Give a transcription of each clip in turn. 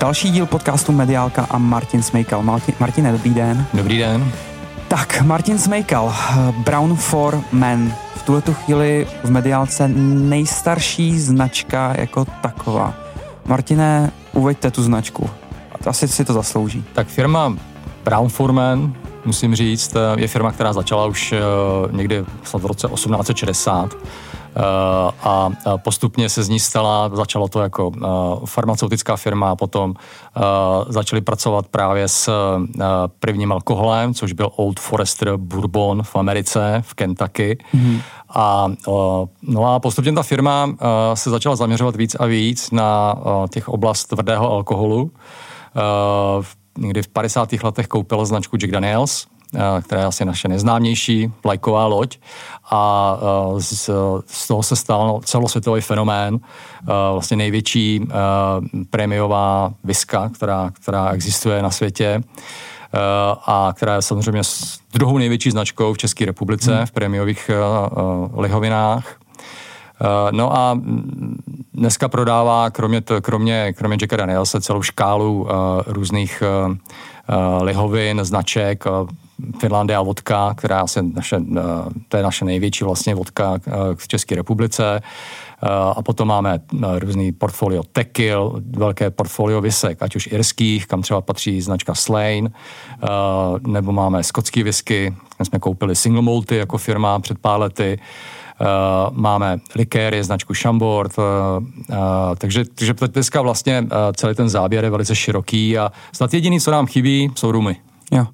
další díl podcastu Mediálka a Martin Smejkal. Martin, Martine, dobrý den. Dobrý den. Tak, Martin Smejkal, Brown for Men. V tuhle chvíli v mediálce nejstarší značka jako taková. Martine, uveďte tu značku. Asi si to zaslouží. Tak firma Brown for Men, musím říct, je firma, která začala už eh, někdy v roce 1860 Eh, a postupně se z ní stala, začalo to jako eh, farmaceutická firma a potom eh, začali pracovat právě s prvním alkoholem, což byl Old Forester Bourbon v Americe, v Kentucky. Mm-hmm. A, no a postupně ta firma se začala zaměřovat víc a víc na těch oblast tvrdého alkoholu. Někdy v 50. letech koupila značku Jack Daniels, Eh, která je asi naše neznámější vlajková loď a eh, z, z toho se stal celosvětový fenomén, eh, vlastně největší prémiová viska, která, která existuje na světě a která je samozřejmě druhou největší značkou v České republice hmm. v prémiových lihovinách. No a dneska prodává kromě, kromě, kromě Jacka Danielse celou škálu různých lihovin, značek, Finlandia vodka, která je naše, eh, to je naše největší vlastně vodka eh, v České republice. Eh, a potom máme různý portfolio tekil, velké portfolio visek, ať už irských, kam třeba patří značka Slane, nebo máme skotský whisky, kde jsme koupili single malty jako firma před pár lety. Uh, máme likéry, značku Chambord, uh, uh, takže, takže dneska vlastně celý ten záběr je velice široký a snad jediný, co nám chybí, jsou rumy. Jo.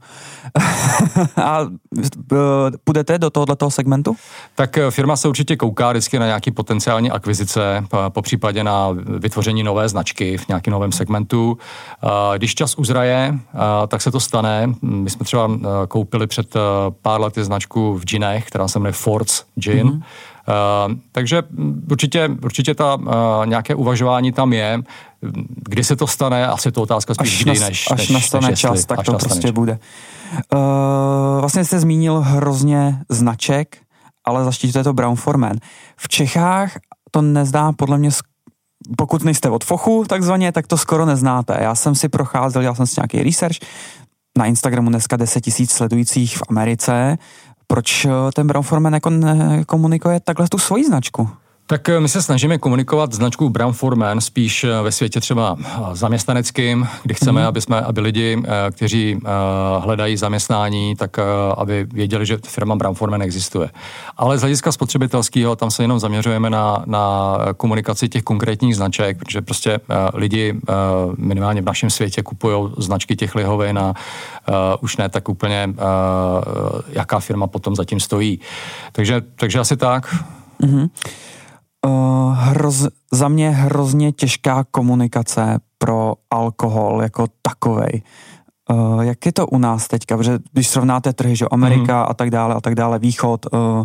a e, půjdete do tohoto segmentu? Tak e, firma se určitě kouká vždycky na nějaký potenciální akvizice, po případě na vytvoření nové značky v nějakém novém segmentu. Když čas uzraje, tak se to stane. My jsme třeba koupili před pár lety značku v džinech, která se jmenuje Force Gin. Mm-hmm. Uh, takže určitě, určitě ta uh, nějaké uvažování tam je. Kdy se to stane, asi to otázka spíš až kdy, než Až než, nastane než čas, jestli, tak to prostě čas. bude. Uh, vlastně jste zmínil hrozně značek, ale zaštítíte to Brown Forman. V Čechách to nezdá podle mě pokud nejste od fochu takzvaně, tak to skoro neznáte. Já jsem si procházel, dělal jsem si nějaký research, na Instagramu dneska 10 tisíc sledujících v Americe, proč eh, ten Brown Forman jako komunikuje takhle tu svoji značku? Tak eh, my se snažíme komunikovat značku Brown Forman spíš eh, ve světě třeba zaměstnaneckým, kdy chceme, mm-hmm. aby, jsme, aby lidi, kteří hledají zaměstnání, tak aby věděli, že firma Brown Forman existuje. Ale z hlediska spotřebitelského tam se jenom zaměřujeme na, na komunikaci těch konkrétních značek, protože prostě lidi minimálně v našem světě kupují značky těch lihovin a už ne tak úplně, jaká firma potom zatím stojí. Takže, takže asi tak. Mm-hmm. Uh, hroz, za mě hrozně těžká komunikace pro alkohol jako takovej. Uh, jak je to u nás teďka? Protože když srovnáte trhy, že Amerika mm-hmm. a tak dále a tak dále, východ, uh,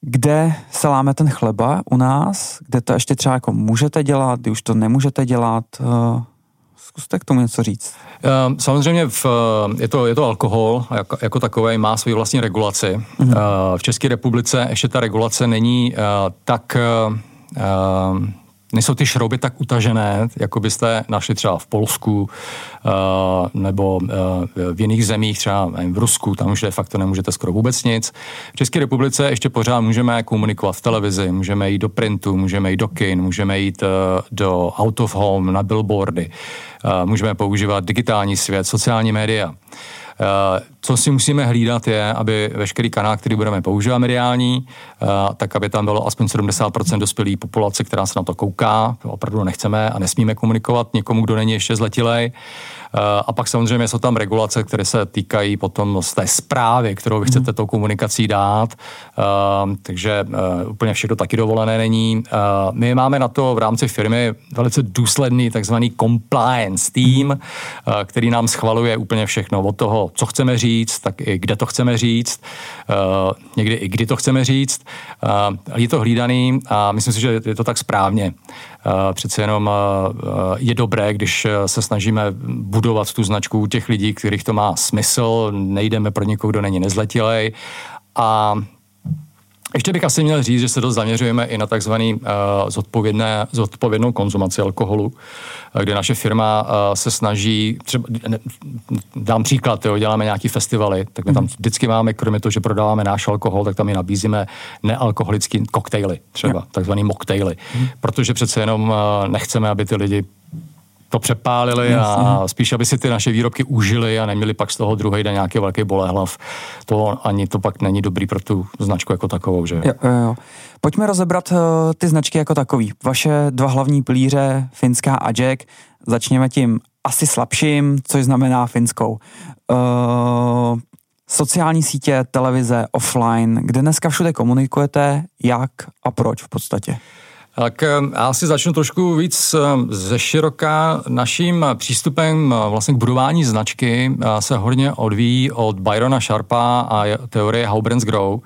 kde se láme ten chleba u nás, kde to ještě třeba jako můžete dělat, kdy už to nemůžete dělat, uh, Zkuste k tomu něco říct. Ehm, samozřejmě v, je, to, je to alkohol jako, jako takový, má svoji vlastní regulaci. Mm-hmm. V České republice ještě ta regulace není eh, tak eh, nejsou ty šrouby tak utažené, jako byste našli třeba v Polsku uh, nebo uh, v jiných zemích, třeba v Rusku, tam už de facto nemůžete skoro vůbec nic. V České republice ještě pořád můžeme komunikovat v televizi, můžeme jít do printu, můžeme jít do kin, můžeme jít uh, do out of home, na billboardy, můžeme používat digitální svět, sociální média. Eh, co si musíme hlídat je, aby veškerý kanál, který budeme používat mediální, eh, tak aby tam bylo aspoň 70% dospělé populace, která se na to kouká. Opravdu nechceme a nesmíme komunikovat někomu, kdo není ještě zletilej. Eh, a pak samozřejmě jsou tam regulace, které se týkají potom z té zprávy, kterou vy chcete mhm. tou komunikací dát. Eh, takže eh, úplně všechno taky dovolené není. My máme na to v rámci firmy velice důsledný takzvaný compliance tým, který nám schvaluje úplně všechno od toho, co chceme říct, tak i kde to chceme říct, někdy i kdy to chceme říct. Je to hlídaný a myslím si, že je to tak správně. Přece jenom je dobré, když se snažíme budovat tu značku u těch lidí, kterých to má smysl, nejdeme pro někoho, kdo není nezletilej a Ještě bych asi měl říct, že se dost zaměřujeme i na takzvaný uh, zodpovědné, zodpovědnou konzumaci alkoholu, uh, kde naše firma uh, se snaží, třeba, ne, dám příklad, jo, děláme nějaký festivaly, tak my tam mhm. vždycky máme, kromě toho, že prodáváme náš alkohol, tak tam i nabízíme nealkoholické koktejly, třeba takzvaný moktejly, mm. protože přece jenom uh, nechceme, aby ty lidi to přepálili a spíš, aby si ty naše výrobky užili a neměli pak z toho druhý den nějaký velký bolehlav. To ani to pak není dobrý pro tu značku jako takovou, že jo? jo, jo. Pojďme rozebrat uh, ty značky jako takový. Vaše dva hlavní pilíře, Finská a Jack. Začněme tím asi slabším, což znamená finskou. Uh, sociální sítě, televize, offline, kde dneska všude komunikujete, jak a proč v podstatě? Tak eh, já si začnu trošku víc eh, ze široka. Naším přístupem eh, vlastně k budování značky se hodně odvíjí od Byrona Sharpa a teorie How Brands Grow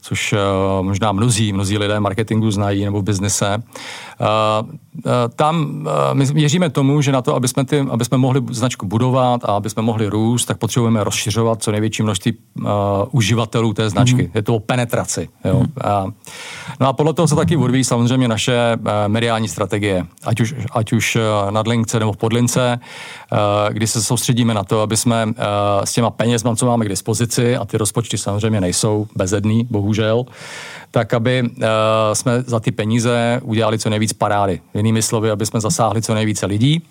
což uh, možná mnozí, mnozí lidé marketingu znají nebo v biznise. Uh, uh, tam my věříme tomu, že na to, aby jsme, ty, aby jsme mohli značku budovat a aby jsme mohli růst, tak potřebujeme rozšiřovat co největší množství uh, uživatelů té značky. Mm. Je to o penetraci. Jo? Mm. No a podle toho se taky odvíjí samozřejmě naše uh, mediální strategie, ať už, ať už uh, na lince nebo v podlince, uh, kdy se soustředíme na to, aby jsme uh, s těma penězma, co máme k dispozici, a ty rozpočty samozřejmě nejsou bezedný, bohužel, bohužel, tak aby uh, jsme za ty peníze udělali co nejvíc parády. Jinými slovy, aby jsme zasáhli co nejvíce lidí.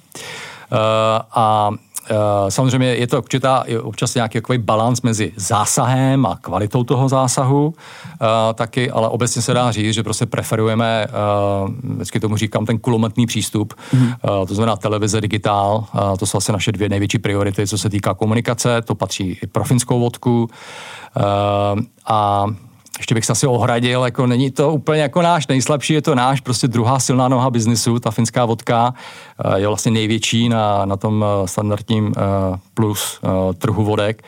Uh, a Uh, samozřejmě je to určitá, je občas nějaký takový balans mezi zásahem a kvalitou toho zásahu uh, taky, ale obecně se dá říct, že prostě preferujeme, uh, vždycky tomu říkám, ten kulometný přístup, uh, to znamená televize, digitál, uh, to jsou asi naše dvě největší priority, co se týká komunikace, to patří i pro finskou vodku uh, a ještě bych se asi ohradil, jako není to úplně jako náš nejslabší, je to náš, prostě druhá silná noha biznisu, ta finská vodka eh, je vlastně největší na, na tom eh, standardním eh, plus trhu vodek.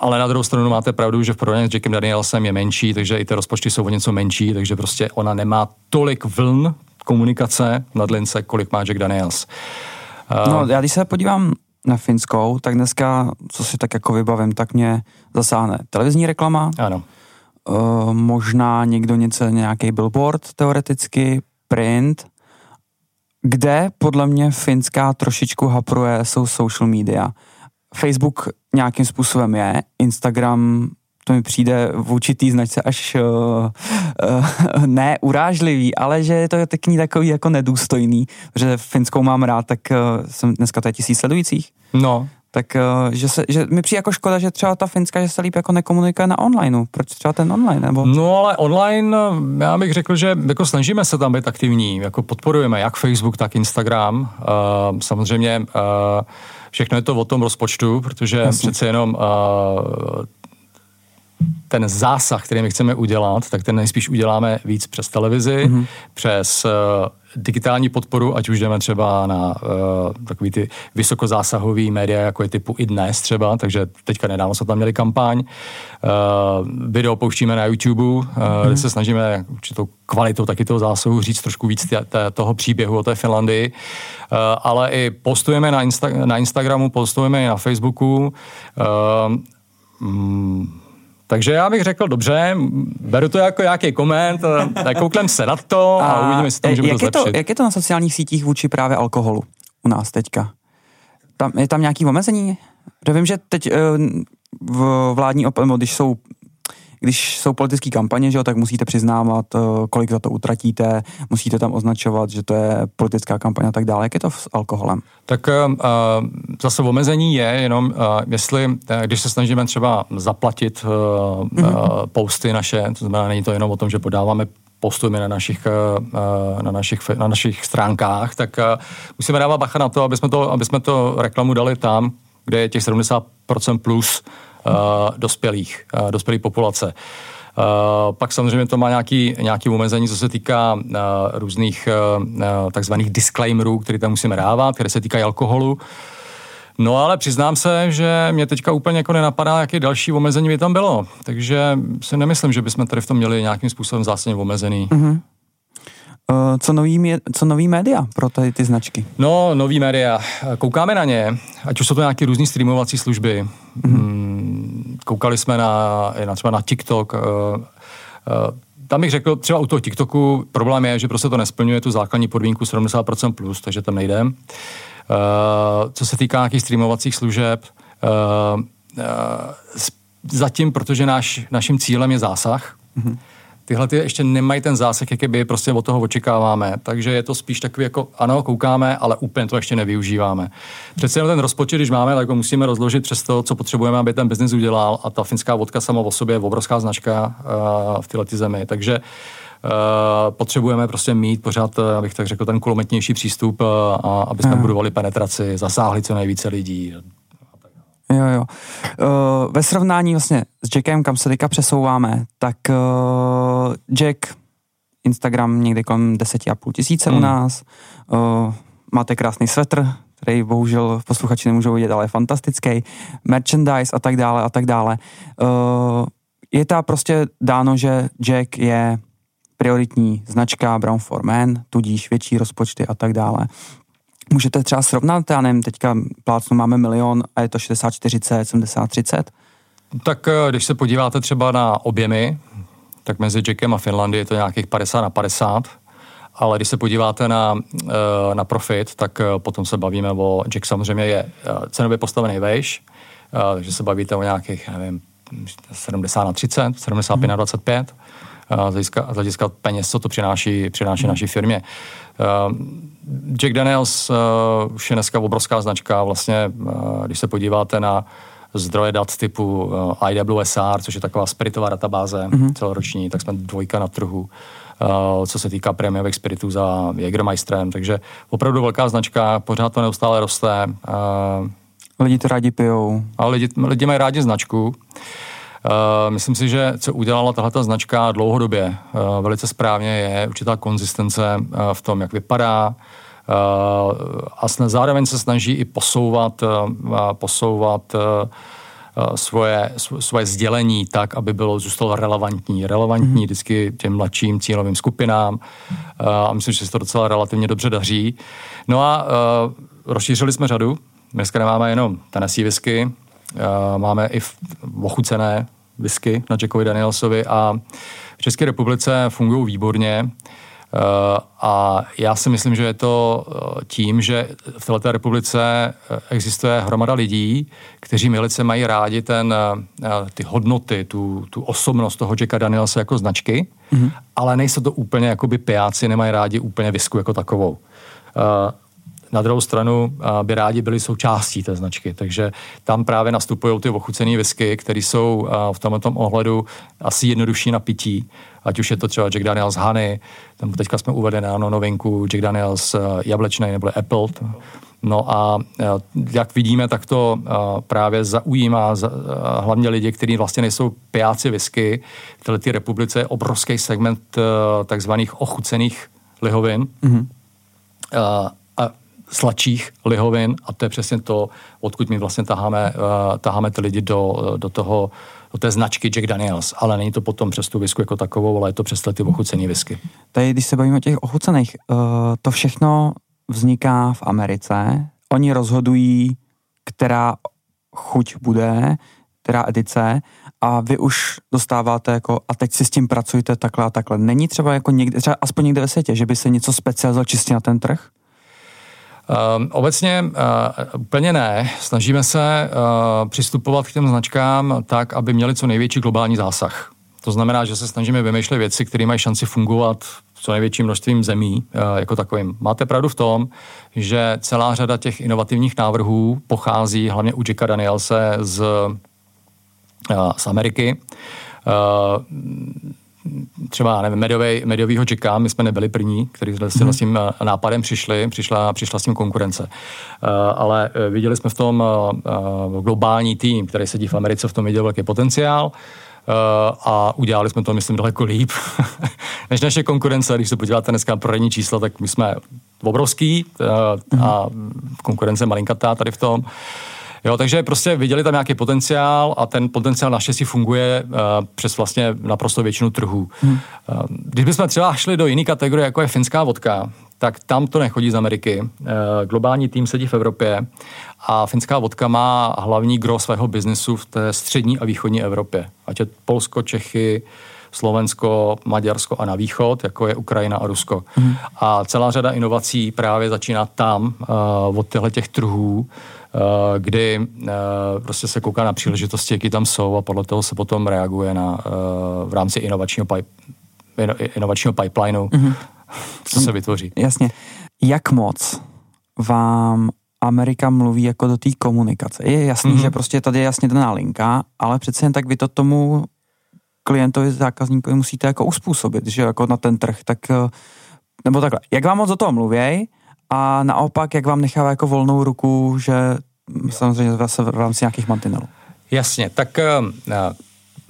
Ale na druhou stranu máte pravdu, že v porovnání s Jackem Danielsem je menší, takže i ty rozpočty jsou o něco menší, takže prostě ona nemá tolik vln komunikace nad lince, kolik má Jack Daniels. No, já když se podívám na finskou, tak dneska, co si tak jako vybavím, tak mě zasáhne televizní reklama. Ano. Uh, možná někdo něco, nějaký billboard teoreticky, print, kde podle mě finská trošičku hapruje, jsou social media. Facebook nějakým způsobem je, Instagram to mi přijde v určitý značce až uh, uh, ne urážlivý, ale že je to tak ní takový jako nedůstojný, že finskou mám rád, tak uh, jsem dneska to je tisíc sledujících. No. Tak, uh, že, se, že mi přijde jako škoda, že třeba ta finská, že se líp jako nekomunikuje na online. Proč třeba ten online? Nebo? No ale online, já bych řekl, že jako snažíme se tam být aktivní, jako podporujeme jak Facebook, tak Instagram. Uh, samozřejmě uh, všechno je to o tom rozpočtu, protože Jasně. přece jenom uh, ten zásah, který my chceme udělat, tak ten nejspíš uděláme víc přes televizi, mm-hmm. přes uh, digitální podporu, ať už jdeme třeba na uh, takový ty vysokozásahový média, jako je typu i dnes třeba, takže teďka nedávno jsme tam měli kampaň. Uh, video pouštíme na YouTube, uh, mm-hmm. kde se snažíme určitou kvalitou taky toho zásahu říct trošku víc tě, tě, toho příběhu o té Finlandii, uh, ale i postujeme na, Insta- na Instagramu, postujeme i na Facebooku. Uh, mm, takže já bych řekl, dobře, beru to jako nějaký koment, kouknem se na to a, a uvidíme, jestli to můžeme jak je to, jak je to na sociálních sítích vůči právě alkoholu u nás teďka? Tam, je tam nějaký omezení? Já vím, že teď uh, v vládní, op- když jsou když jsou politické kampaně, že jo, tak musíte přiznávat, eh, kolik za to utratíte, musíte tam označovat, že to je politická kampaně a tak dále. Jak je to s alkoholem? Tak uh, zase omezení je jenom, uh, jestli, když se snažíme třeba zaplatit uh, mm-hmm. uh, posty naše, to znamená, není to jenom o tom, že podáváme postujeme na našich, na našich, na našich stránkách, tak musíme dávat bacha na to, aby jsme to, aby jsme to reklamu dali tam, kde je těch 70% plus dospělých, uh, dospělých populace. Uh, pak samozřejmě to má nějaký, nějaký omezení, co se týká různých takzvaných disclaimerů, které tam musíme dávat, které se týkají alkoholu. No ale přiznám se, že mě teďka úplně jako nenapadá, jaké další omezení by tam bylo. Takže si nemyslím, že bychom tady v tom měli nějakým způsobem zásadně omezený. Mm-hmm. Eh, co nový, co nový média pro tady ty značky? No, nový média. Koukáme na ně, ať už jsou to nějaké různé streamovací služby. Mm-hmm. Koukali jsme na, na třeba na TikTok, tam bych řekl, třeba u toho TikToku problém je, že prostě to nesplňuje tu základní podmínku 70% plus, takže tam nejde. Uh, co se týká nějakých streamovacích služeb, zatím, protože náš, naším cílem je zásah, mm-hmm tyhle ty ještě nemají ten zásah, jaký by prostě od toho očekáváme. Takže je to spíš takový jako, ano, koukáme, ale úplně to ještě nevyužíváme. Přece jenom ten rozpočet, když máme, tak ho musíme rozložit přes to, co potřebujeme, aby ten biznis udělal a ta finská vodka sama o sobě je obrovská značka uh, v této zemi. Takže Uh, potřebujeme prostě mít pořád, abych tak řekl, ten kulometnější přístup, uh, a aby jsme hmm. budovali penetraci, zasáhli co nejvíce lidí, Jo, jo. Uh, ve srovnání vlastně s Jackem, kam se teďka přesouváme, tak uh, Jack, Instagram někde kolem 10,5 tisíce hmm. u nás, uh, máte krásný svetr, který bohužel posluchači nemůžou vidět, ale je fantastický, merchandise a tak dále a tak dále. Uh, je ta prostě dáno, že Jack je prioritní značka Brown for Men, tudíž větší rozpočty a tak dále. Můžete třeba srovnat, já nevím, teďka plácnu máme milion a je to 60-40, 70-30? Tak eh, když se podíváte třeba na objemy, tak mezi Jackem a Finlandy je to nějakých 50 na 50, ale když se podíváte na, eh, na profit, tak eh, potom se bavíme o, Jack samozřejmě je cenově postavený vejš, takže se bavíte o nějakých, nevím, 70 na 30, 75 hmm. na 25, z hlediska, z hlediska peněz, co to přináší, přináší hmm. naší firmě. Jack Daniels uh, už je dneska obrovská značka, vlastně, když se podíváte na zdroje dat typu eh, IWSR, což je taková spiritová databáze mm-hmm. celoroční, tak jsme dvojka na trhu, co se týká prémiových spiritů za Jägermeisterem, takže opravdu velká značka, pořád to neustále roste. Lidi to rádi pijou. A lidi, lidi mají rádi značku. Uh, myslím si, že co udělala tahle značka dlouhodobě uh, velice správně je určitá konzistence uh, v tom, jak vypadá, a zároveň se snaží i posouvat, posouvat svoje, svoje sdělení tak, aby bylo zůstalo relevantní. Relevantní mm-hmm. vždycky těm mladším cílovým skupinám a myslím, že se to docela relativně dobře daří. No a rozšířili jsme řadu. Dneska nemáme jenom Tennessee whisky, máme i ochucené whisky na Jackovi Danielsovi a v České republice fungují výborně. Eh, a já si myslím, že je to eh, tím, že v této republice eh, existuje hromada lidí, kteří milice mají rádi ten, ty hodnoty, tu, tu osobnost toho Jacka Danielse jako značky, mm-hmm. ale nejsou to úplně jakoby pijáci, nemají rádi úplně visku jako takovou. Na druhou stranu by rádi byli součástí té značky, takže tam právě nastupují ty ochucené whisky, které jsou v tomto ohledu asi jednodušší na pití ať už je to třeba Jack Daniels Honey, tam teďka jsme uvedli na novinku Jack Daniels jablečný nebo Apple. No a jak vidíme, tak to právě zaujímá za, hlavně lidi, kteří vlastně nejsou pijáci whisky. V této republice je obrovský segment takzvaných ochucených lihovin. Mm-hmm. Sladších lihovin a to je přesně to, odkud my vlastně taháme, taháme ty lidi do, do toho do té značky Jack Daniels, ale není to potom přes tu visku jako takovou, ale je to přes ty ochucené whisky. Tady, když se bavíme o těch ochucených, uh, to všechno vzniká v Americe. Oni rozhodují, která chuť bude, která edice a vy už dostáváte jako a teď si s tím pracujete takhle a takhle. Není třeba jako někde, třeba aspoň někde ve světě, že by se něco specializovalo čistě na ten trh? Um, obecně uh, úplně ne. Snažíme se uh, přistupovat k těm značkám tak, aby měli co největší globální zásah. To znamená, že se snažíme vymýšlet věci, které mají šanci fungovat v co největším množstvím zemí uh, jako takovým. Máte pravdu v tom, že celá řada těch inovativních návrhů pochází hlavně u Jacka Danielse z, z Ameriky. Třeba, nevím, mediový, mediovýho Jacka, my jsme nebyli první, kteří s mm-hmm. tím eh, nápadem přišli, přišla, přišla s tím konkurence. Uh, ale uh, viděli jsme v tom globální tým, který sedí v Americe, v tom viděl velký potenciál a udělali jsme to, myslím, daleko líp než naše konkurence. Když se podíváte dneska na prodejní čísla, tak my jsme obrovský mm-hmm. a konkurence malinkatá tady v tom. Jo, takže prostě viděli tam nějaký potenciál a ten potenciál naštěstí funguje uh, přes vlastně naprosto většinu trhů. Hmm. Uh, když bychom třeba šli do jiné kategorie, jako je finská vodka, tak tam to nechodí z Ameriky. Uh, globální tým sedí v Evropě A finská vodka má hlavní gro svého biznesu v té střední a východní Evropě. Ať je Polsko, Čechy, Slovensko, Maďarsko a na východ, jako je Ukrajina a Rusko. Mm. A celá řada inovací právě začíná tam, uh, od těchto těch trhů, uh, kdy uh, prostě se kouká na příležitosti, jaký tam jsou a podle toho se potom reaguje na, uh, v rámci inovačního, pipe, ino, inovačního pipelineu, mm-hmm. co se vytvoří. Jasně. Jak moc vám Amerika mluví jako do té komunikace. Je jasný, mm-hmm. že prostě tady je jasně daná linka, ale přece jen tak vy to tomu klientovi, zákazníkovi musíte jako uspůsobit, že jako na ten trh, tak eh, nebo takhle, jak vám moc o tom mluvěj a naopak, jak vám nechává jako volnou ruku, že samozřejmě zase v rámci nějakých mantinelů. Jasně, tak uh,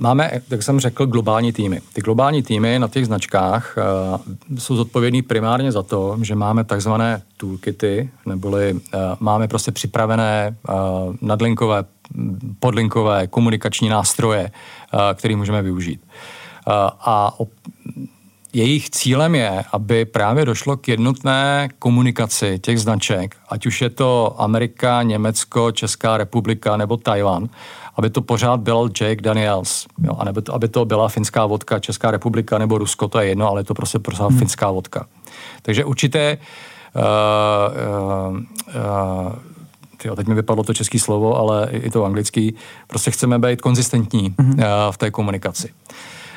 Máme, jak jsem řekl, globální týmy. Ty globální týmy na těch značkách uh, jsou zodpovědní primárně za to, že máme takzvané toolkity, neboli uh, máme prostě připravené uh, nadlinkové, podlinkové komunikační nástroje, uh, které můžeme využít. Uh, a op- jejich cílem je, aby právě došlo k jednotné komunikaci těch značek, ať už je to Amerika, Německo, Česká republika nebo Tajvan, aby to pořád byl Jake Daniels, jo, a nebo to, aby to byla finská vodka, Česká republika nebo Rusko, to je jedno, ale je to prostě pořád hmm. finská vodka. Takže určité uh, uh, uh, tyjo, teď mi vypadlo to české slovo, ale i to anglický, prostě chceme být konzistentní mm-hmm. uh, v té komunikaci.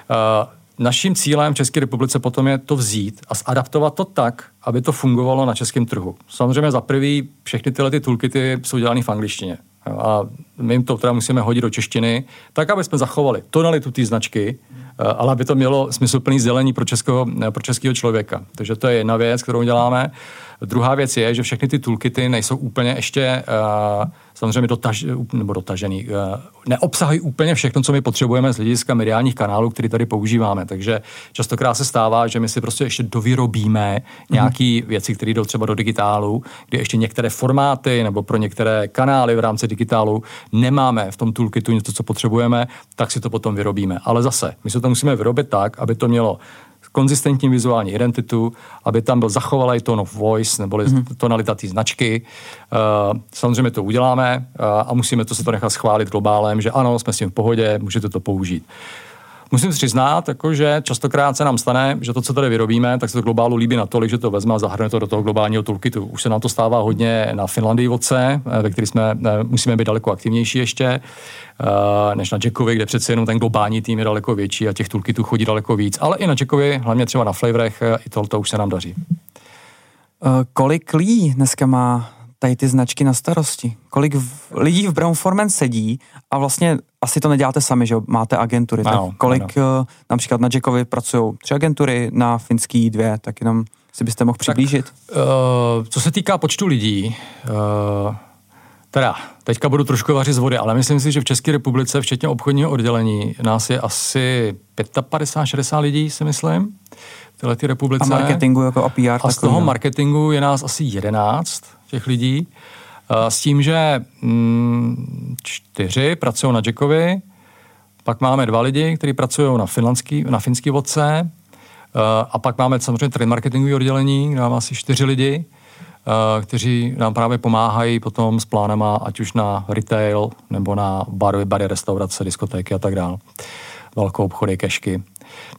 Uh, naším cílem v České republice potom je to vzít a zadaptovat to tak, aby to fungovalo na českém trhu. Samozřejmě za prvý všechny tyhle ty toolkity jsou dělané v angličtině. A my jim to teda musíme hodit do češtiny, tak, aby jsme zachovali tonalitu té značky, eh, ale aby to mělo smysluplný zelení pro, českého, pro českého člověka. Takže to je jedna věc, kterou děláme. Druhá věc je, že všechny ty toolkity nejsou úplně ještě uh, samozřejmě dotaž, nebo dotažený, uh, neobsahují úplně všechno, co my potřebujeme z hlediska mediálních kanálů, které tady používáme. Takže častokrát se stává, že my si prostě ještě dovyrobíme mm-hmm. nějaké věci, které jdou třeba do digitálu, kdy ještě některé formáty nebo pro některé kanály v rámci digitálu nemáme v tom toolkitu něco, co potřebujeme, tak si to potom vyrobíme. Ale zase, my se to musíme vyrobit tak, aby to mělo konzistentní vizuální identitu, aby tam byl zachovalý tone of voice, neboli mm-hmm. tonalita té značky. Uh, samozřejmě to uděláme uh, a musíme to se to nechat schválit globálem, že ano, jsme s tím v pohodě, můžete to použít. Musím přiznat, jako, že častokrát se nám stane, že to, co tady vyrobíme, tak se to globálu líbí natolik, že to vezme a zahrne to do toho globálního toolkitu. Už se nám to stává hodně na Finlandii vodce, ve které jsme, musíme být daleko aktivnější ještě. Eh, než na Jackovi, kde přece jenom ten globální tým je daleko větší a těch toolkitů chodí daleko víc. Ale i na Jackovi, hlavně třeba na flavorech, eh, i tohle už se nám daří. Kolik lidí dneska má tady ty značky na starosti? Kolik v, lidí v Brown Forman sedí a vlastně asi to neděláte sami, že máte agentury. Ano, tak kolik ano. například na Jackovi pracují tři agentury, na finský dvě, tak jenom si byste mohl přiblížit. Tak, uh, co se týká počtu lidí, uh, Teda, teďka budu trošku vařit z vody, ale myslím si, že v České republice, včetně obchodního oddělení, nás je asi 55-60 lidí, si myslím, téhle ty republice. A marketingu jako a PR? A z toho marketingu je nás asi 11 těch lidí. S tím, že mm, čtyři pracují na Jackovi, pak máme dva lidi, kteří pracují na, finlandský, na finský vodce, a pak máme samozřejmě trade marketingové oddělení, kde máme asi čtyři lidi. Eh, kteří nám právě pomáhají potom s plánama, ať už na retail, nebo na bary, bary restaurace, diskotéky a tak dále. Velkou obchody, kešky.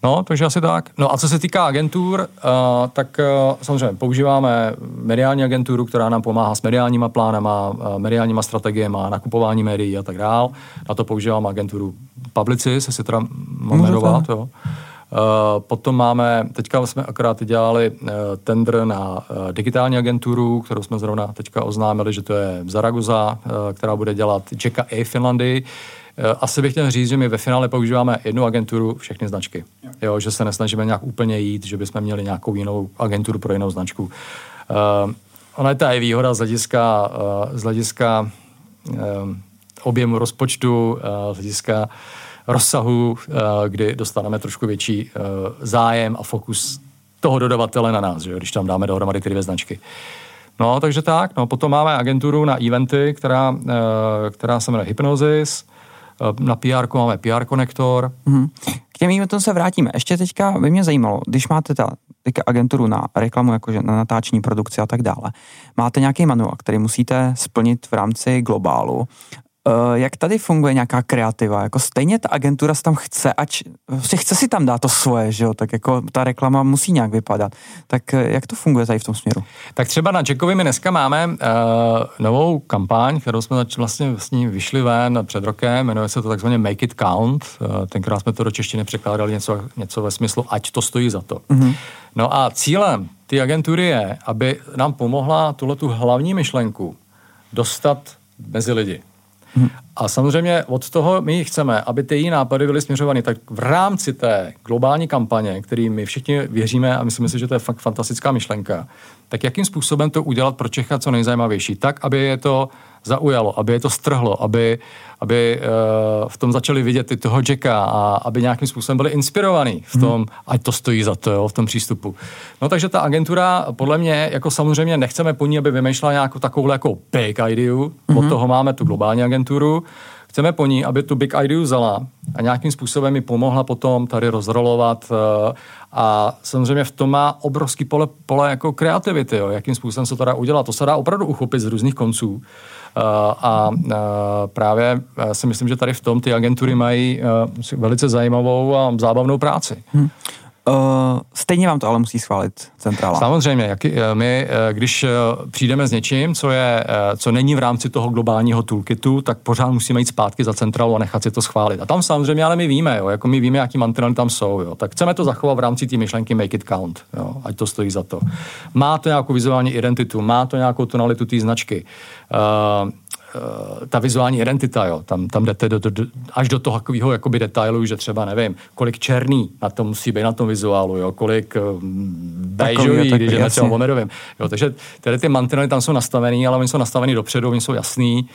No, takže asi tak. No a co se týká agentur, uh, tak uh, samozřejmě používáme mediální agenturu, která nám pomáhá s mediálníma plánama, uh, mediálníma strategiemi, nakupování médií a tak dále. Na to používáme agenturu Publicis, se si teda mám jmenovat, jo. Eh, potom máme, teďka jsme akorát dělali eh, tender na eh, digitální agenturu, kterou jsme zrovna teďka oznámili, že to je Zaragoza, která bude dělat Jacka A Finlandii. Asi bych chtěl říct, že my ve finále používáme jednu agenturu, všechny značky. Jo, že se nesnažíme nějak úplně jít, že bychom měli nějakou jinou agenturu pro jinou značku. Uh, ona je ta je výhoda z hlediska, uh, z hlediska uh, objemu rozpočtu, uh, z hlediska uh, rozsahu, eh, kdy dostaneme trošku větší eh, zájem a fokus toho dodavatele na nás, že, když tam dáme dohromady ty dvě značky. No, takže tak. No, potom máme agenturu na eventy, která, eh, která se jmenuje Hypnosis. Na PR máme PR konektor. Mm-hmm. K těm eventům se vrátíme. Ještě teďka by mě zajímalo, když máte ta, teďka agenturu na reklamu, jakože na natáčení produkci a tak dále, máte nějaký manuál, který musíte splnit v rámci globálu jak tady funguje nějaká kreativa? Jako stejně ta agentura se tam chce, ať prostě chce si tam dát to svoje, že jo? Tak jako ta reklama musí nějak vypadat. Tak eh, jak to funguje tady v tom směru? Tak třeba na Jackovi my dneska máme uh, novou kampaň, kterou jsme vlastně s ní vyšli ven před rokem, jmenuje se to takzvaně Make it Count. Uh, tenkrát jsme to do češtiny překládali něco, něco ve smyslu, ať to stojí za to. Mm-hmm. No a cílem ty agentury je, aby nám pomohla tuhle tu hlavní myšlenku dostat mezi lidi. Hmm. A samozřejmě od toho my chceme, aby ty její nápady byly směřovány tak v rámci té globální kampaně, který my všichni věříme a myslíme si, že to je fakt fantastická myšlenka, tak jakým způsobem to udělat pro Čecha co nejzajímavější, tak, aby je to zaujalo, aby je to strhlo, aby, aby uh, v tom začali vidět i toho Jacka a aby nějakým způsobem byli inspirovaní v tom, hmm. ať to stojí za to, jo, v tom přístupu. No takže ta agentura, podle mě, jako samozřejmě nechceme po ní, aby vymýšlela nějakou takovou jako big ideu, hmm. od toho máme tu globální agenturu, chceme po ní, aby tu big ideu vzala a nějakým způsobem mi pomohla potom tady rozrolovat uh, a samozřejmě v tom má obrovský pole, pole jako kreativity, jo, jakým způsobem se to dá udělat. To se dá opravdu uchopit z různých konců. Eh, a eh, právě eh, si myslím, že tady v tom ty agentury mají velice zajímavou a zábavnou práci. Hmm. Uh, stejně vám to ale musí schválit centrála. Samozřejmě, jak, my, když přijdeme s něčím, co, je, co není v rámci toho globálního toolkitu, tak pořád musíme jít zpátky za centrálu a nechat si to schválit. A tam samozřejmě, ale my víme, jo, jako my víme, jaký mantinely tam jsou. Jo. Tak chceme to zachovat v rámci té myšlenky make it count, jo, ať to stojí za to. Má to nějakou vizuální identitu, má to nějakou tonalitu té značky. Uh, ta vizuální identita, jo, tam, tam jdete do, do, do, až do toho takového jakoby detailu, že třeba nevím, kolik černý na tom musí být na tom vizuálu, jo, kolik uh, bežový, když na třeba omerovým. Jo, takže tady ty mantinely tam jsou nastavený, ale oni jsou nastavený dopředu, oni jsou jasný,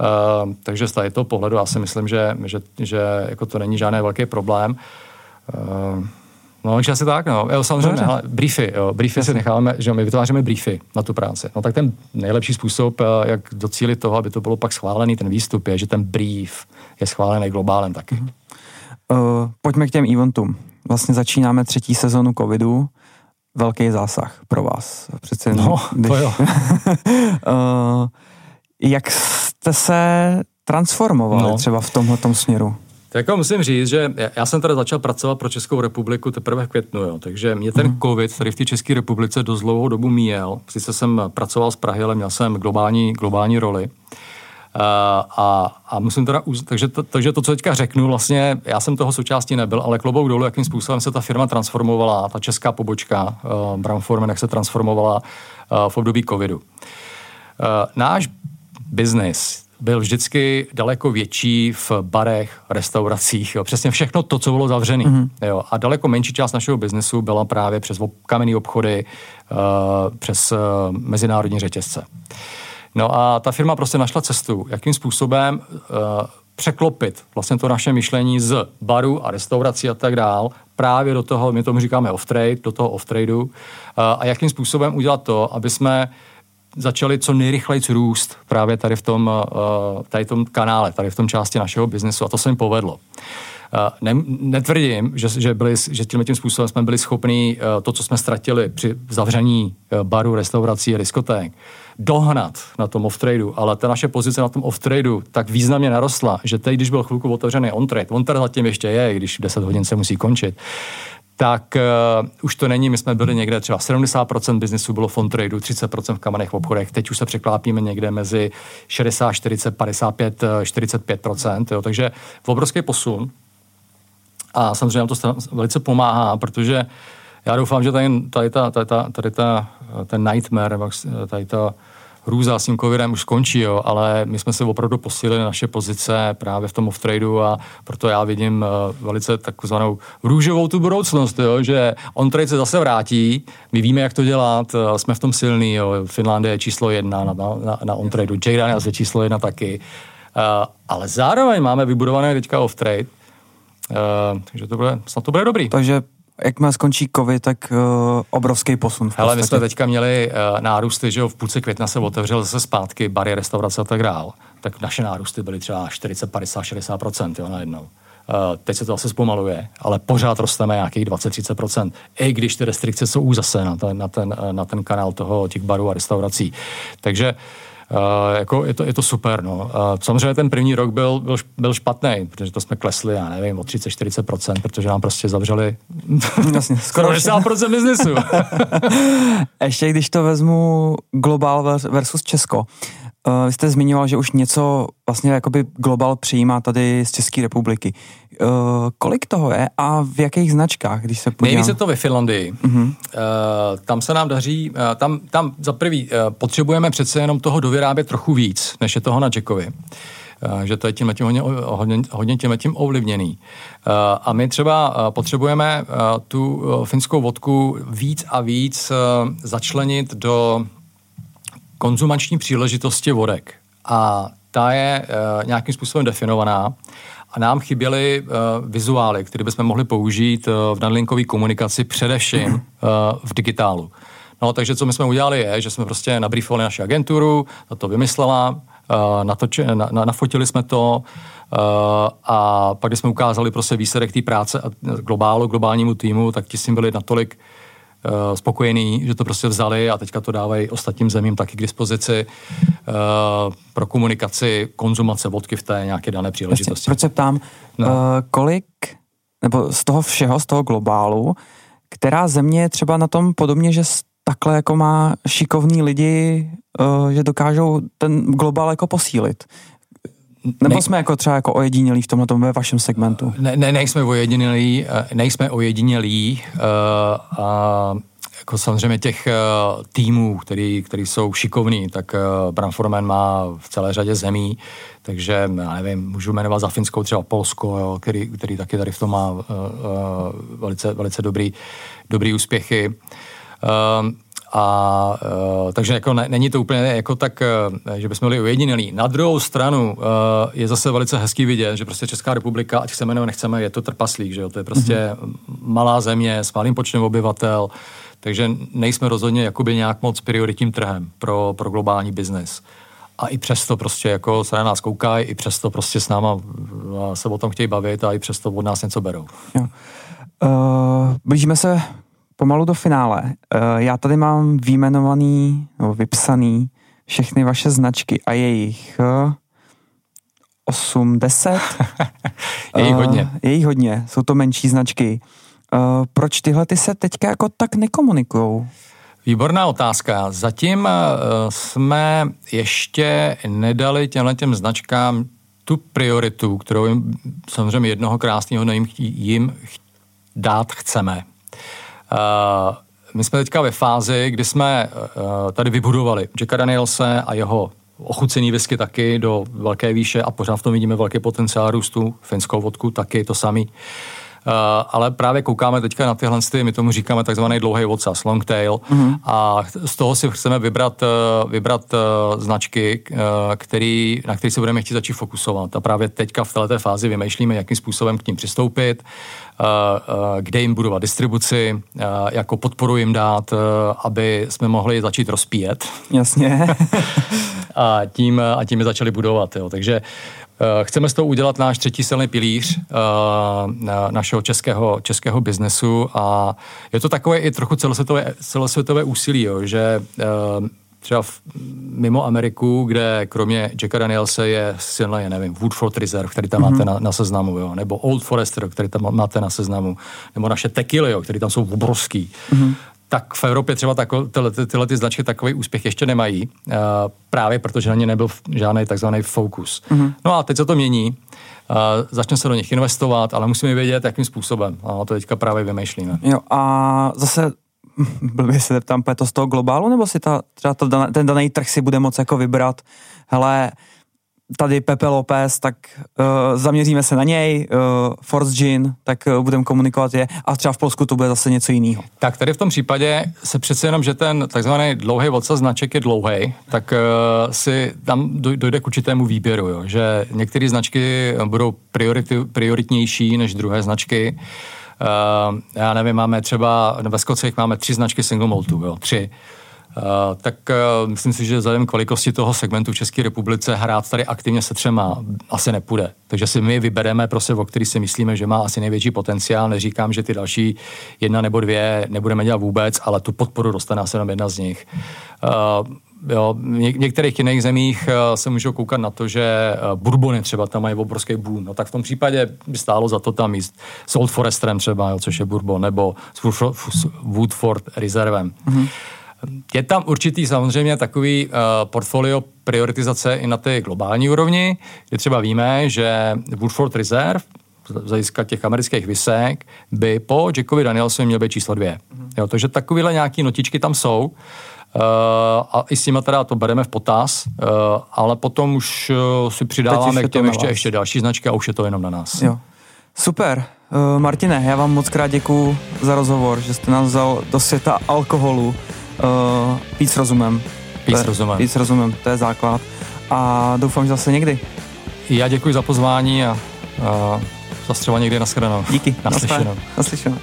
uh, takže z toho pohledu já si myslím, že, že, že jako to není žádný velký problém. Uh, No, takže asi tak, no. Jo, samozřejmě, ale briefy, jo. Briefy si necháváme, že my vytváříme briefy na tu práci. No tak ten nejlepší způsob, eh, jak docílit toho, aby to bylo pak schválený, ten výstup, je, že ten brief je schválený globálem taky. Uh, pojďme k těm eventům. Vlastně začínáme třetí sezonu covidu. Velký zásah pro vás. Přece no, když... to jo. uh, jak jste se transformovali no. třeba v tomhle směru? Tak jako musím říct, že já jsem tady začal pracovat pro Českou republiku teprve v květnu, jo, takže mě ten mm. covid tady v té České republice dost dlouhou dobu míjel. Sice jsem pracoval z Prahy, ale měl jsem globální, globální roli. Uh, a, a musím teda, takže to, takže to, co teďka řeknu, vlastně já jsem toho součástí nebyl, ale klobouk dolů, jakým způsobem se ta firma transformovala, ta česká pobočka uh, Brown Forman, jak se transformovala uh, v období covidu. Uh, náš biznis byl vždycky daleko větší v barech, restauracích, jo. přesně všechno to, co bylo zavřené. Mm-hmm. Jo. A daleko menší část našeho biznesu byla právě přes kamenné obchody, uh, přes uh, mezinárodní řetězce. No a ta firma prostě našla cestu, jakým způsobem uh, překlopit vlastně to naše myšlení z baru a restaurací a tak dál právě do toho, my tomu říkáme off-trade, do toho off-tradeu uh, a jakým způsobem udělat to, aby jsme uh, začali co nejrychleji růst právě tady v tom, eh, tady v tom kanále, tady v tom části našeho biznesu a to se jim povedlo. Eh, ne, netvrdím, že, že, byli, že tím, tím způsobem jsme byli schopni eh, to, co jsme ztratili při zavření baru, restaurací a diskoték, dohnat na tom off-tradu, ale ta naše pozice na tom off-tradu tak významně narostla, že teď, když byl chvilku otevřený on-trade, on-trade zatím ještě je, když 10 hodin se musí končit, tak uh, už to není, my jsme byli někde třeba 70% biznesu bylo fond tradu, 30% v kamenech v obchodech, teď už se překlápíme někde mezi 60, 40, 55, 45%, jo, takže obrovský posun. A samozřejmě nám to velice pomáhá, protože já doufám, že tady, tady, ta, tady, ta, tady ta, ten nightmare, tady ta hrůza s tím covidem už skončí, jo, ale my jsme se opravdu posílili naše pozice právě v tom off-tradu a proto já vidím uh, velice takzvanou růžovou tu budoucnost, jo, že on-trade se zase vrátí, my víme, jak to dělat, uh, jsme v tom silný, jo, Finlandie je číslo jedna na, na, na on-tradu, Jay Daniels je číslo jedna taky, uh, ale zároveň máme vybudované teďka off-trade, Uh, takže to bude, snad to bude dobrý. Takže jakmile skončí covid, tak uh, obrovský posun. Ale my jsme teďka měli uh, nárůsty, že jo, v půlce května se otevřel zase zpátky bary, restaurace a tak dál. Tak naše nárůsty byly třeba 40, 50, 60% jo, najednou. teď se to zase zpomaluje, ale pořád rosteme nějakých 20-30%, i když ty restrikce jsou už zase na ten, na ten, na ten kanál toho, těch barů a restaurací. Takže Uh, jako je, to, je to super. No. Uh, samozřejmě ten první rok byl, byl, byl špatný, protože to jsme klesli, já nevím, o 30-40%, protože nám prostě zavřeli Jasně, skoro 60% biznesu. Ještě když to vezmu globál versus Česko, vy jste zmiňoval, že už něco vlastně jakoby global přijímá tady z České republiky. Uh, kolik toho je a v jakých značkách, když se podívám? Nejvíce to ve Finlandii. Uh, tam se nám daří, tam, tam za prvý potřebujeme přece jenom toho dovyrábět trochu víc, než je toho na Jackovi. Že to je tím tím hodně, hodně, hodně tím tím ovlivněný. A my třeba potřebujeme tu finskou vodku víc a víc začlenit do konzumační příležitosti vodek. A ta je uh, nějakým způsobem definovaná a nám chyběly uh, vizuály, které bychom mohli použít uh, v nadlinkové komunikaci, především uh, v digitálu. No, takže co my jsme udělali je, že jsme prostě nabrýfovali naši agenturu, ta to vymyslela, uh, natoči, na, na, nafotili jsme to uh, a pak, když jsme ukázali prostě výsledek té práce a globálu, globálnímu týmu, tak ti s tím byli natolik uh, spokojený, že to prostě vzali a teďka to dávají ostatním zemím taky k dispozici uh, pro komunikaci, konzumace vodky v té nějaké dané příležitosti. Proč se ptám, no. uh, kolik, nebo z toho všeho, z toho globálu, která země je třeba na tom podobně, že takhle jako má šikovní lidi, že dokážou ten globál jako posílit. Nebo ne, jsme jako třeba jako ojedinělí v tomhle ve vašem segmentu? Ne, ne, nejsme ojedinělí, eh, nejsme ojedinělí uh, a jako samozřejmě těch uh, týmů, který, který jsou šikovní, tak uh, Branforman má v celé řadě zemí, takže já nevím, můžu jmenovat za Finskou třeba Polsko, jo, který, který taky tady v tom má uh, uh, velice, velice dobrý, dobrý úspěchy. Uh, a uh, takže jako ne, není to úplně jako tak, uh, že bychom byli ujedinilí. Na druhou stranu uh, je zase velice hezký vidět, že prostě Česká republika, ať chceme nebo nechceme, je to trpaslík, že jo? To je prostě mm-hmm. malá země s malým počtem obyvatel, takže nejsme rozhodně jakoby nějak moc prioritním trhem pro, pro globální biznis. A i přesto prostě jako se na nás koukají, i přesto prostě s náma se o tom chtějí bavit a i přesto od nás něco berou. Jo. Uh, blížíme se pomalu do finále. Uh, já tady mám výjmenovaný, nebo vypsaný všechny vaše značky a jejich uh, 8, 10. je jich hodně. Je jich hodně, jsou to menší značky. Uh, proč tyhle ty se teďka jako tak nekomunikujou? Výborná otázka. Zatím uh, jsme ještě nedali těmhle těm značkám tu prioritu, kterou jim samozřejmě jednoho krásného jim, jim dát chceme. Uh, my jsme teďka ve fázi, kdy jsme uh, tady vybudovali Jacka Danielse a jeho ochucený whisky taky do velké výše a pořád v tom vidíme velký potenciál růstu. Finskou vodku taky to samý. Uh, ale právě koukáme teďka na tyhle, my tomu říkáme takzvaný dlouhý odsaz, long tail, mm-hmm. a z toho si chceme vybrat, uh, vybrat uh, značky, který, na který se budeme chtít začít fokusovat. A právě teďka v této fázi vymýšlíme, jakým způsobem k ním přistoupit, kde jim budovat distribuci, jako podporu jim dát, aby jsme mohli začít rozpíjet. Jasně. a, tím, a tím je začali budovat. Jo. Takže Eh, chceme z toho udělat náš třetí silný pilíř uh, našeho českého, českého biznesu a je to takové i trochu celosvětové, celosvětové úsilí, jo, že uh, třeba v, mimo Ameriku, kde kromě Jacka Danielse je silný, já nevím, Woodford Reserve, který tam mm-hmm. máte na, na seznamu, jo, nebo Old Forester, který tam máte na seznamu, nebo naše tequily, jo, který tam jsou obrovský. Mm-hmm tak v Evropě třeba tako, tyhle, tyhle ty značky takový úspěch ještě nemají, uh, právě protože na ně nebyl žádný takzvaný fokus. Mm-hmm. No a teď se to mění, uh, začne se do nich investovat, ale musíme vědět, jakým způsobem. A to teďka právě vymýšlíme. Jo a zase blbě se zeptám, to z toho globálu, nebo si ta, třeba to, ten daný trh si bude moc jako vybrat, hele, tady Pepe López, tak uh, zaměříme se na něj, uh, Force Gin, tak uh, budeme komunikovat je a třeba v Polsku to bude zase něco jiného. Tak tady v tom případě se přece jenom, že ten takzvaný dlouhý odsaz značek je dlouhý, tak uh, si tam dojde k určitému výběru, jo, že některé značky budou priority, prioritnější než druhé značky. Uh, já nevím, máme třeba, ve Skocích máme tři značky single maltu, jo, tři. Tak uh, myslím si, že vzhledem k velikosti toho segmentu v České republice hrát tady aktivně se třema asi nepůjde. Takže si my vybereme prostě, o který si myslíme, že má asi největší potenciál. Neříkám, že ty další jedna nebo dvě nebudeme dělat vůbec, ale tu podporu dostane asi jenom jedna z nich. Uh, Jo, v některých jiných zemích se můžou koukat na to, že Bourbony třeba tam mají obrovský boom. No tak v tom případě by stálo za to tam jíst s Old Foresterem třeba, jo, což je Bourbon, nebo s Woodford Reservem. Mm-hmm. Je tam určitý samozřejmě takový uh, portfolio prioritizace i na té globální úrovni, kde třeba víme, že Woodford Reserve z hlediska těch amerických vysek by po Jackovi Danielsovi měl být číslo dvě. Jo, takže takovéhle nějaké notičky tam jsou. Uh, a i s nimi teda to bereme v potaz, uh, ale potom už uh, si přidáváme k těm ještě, ještě další značky a už je to jenom na nás. Jo. Super. Uh, Martine, já vám moc krát děkuju za rozhovor, že jste nás vzal do světa alkoholu uh, víc rozumem. Víc rozumem. Víc rozumem, to je základ. A doufám, že zase někdy. Já děkuji za pozvání a, a zase třeba někdy nashledanou. Díky. Naslyšenou. Naslyšenou.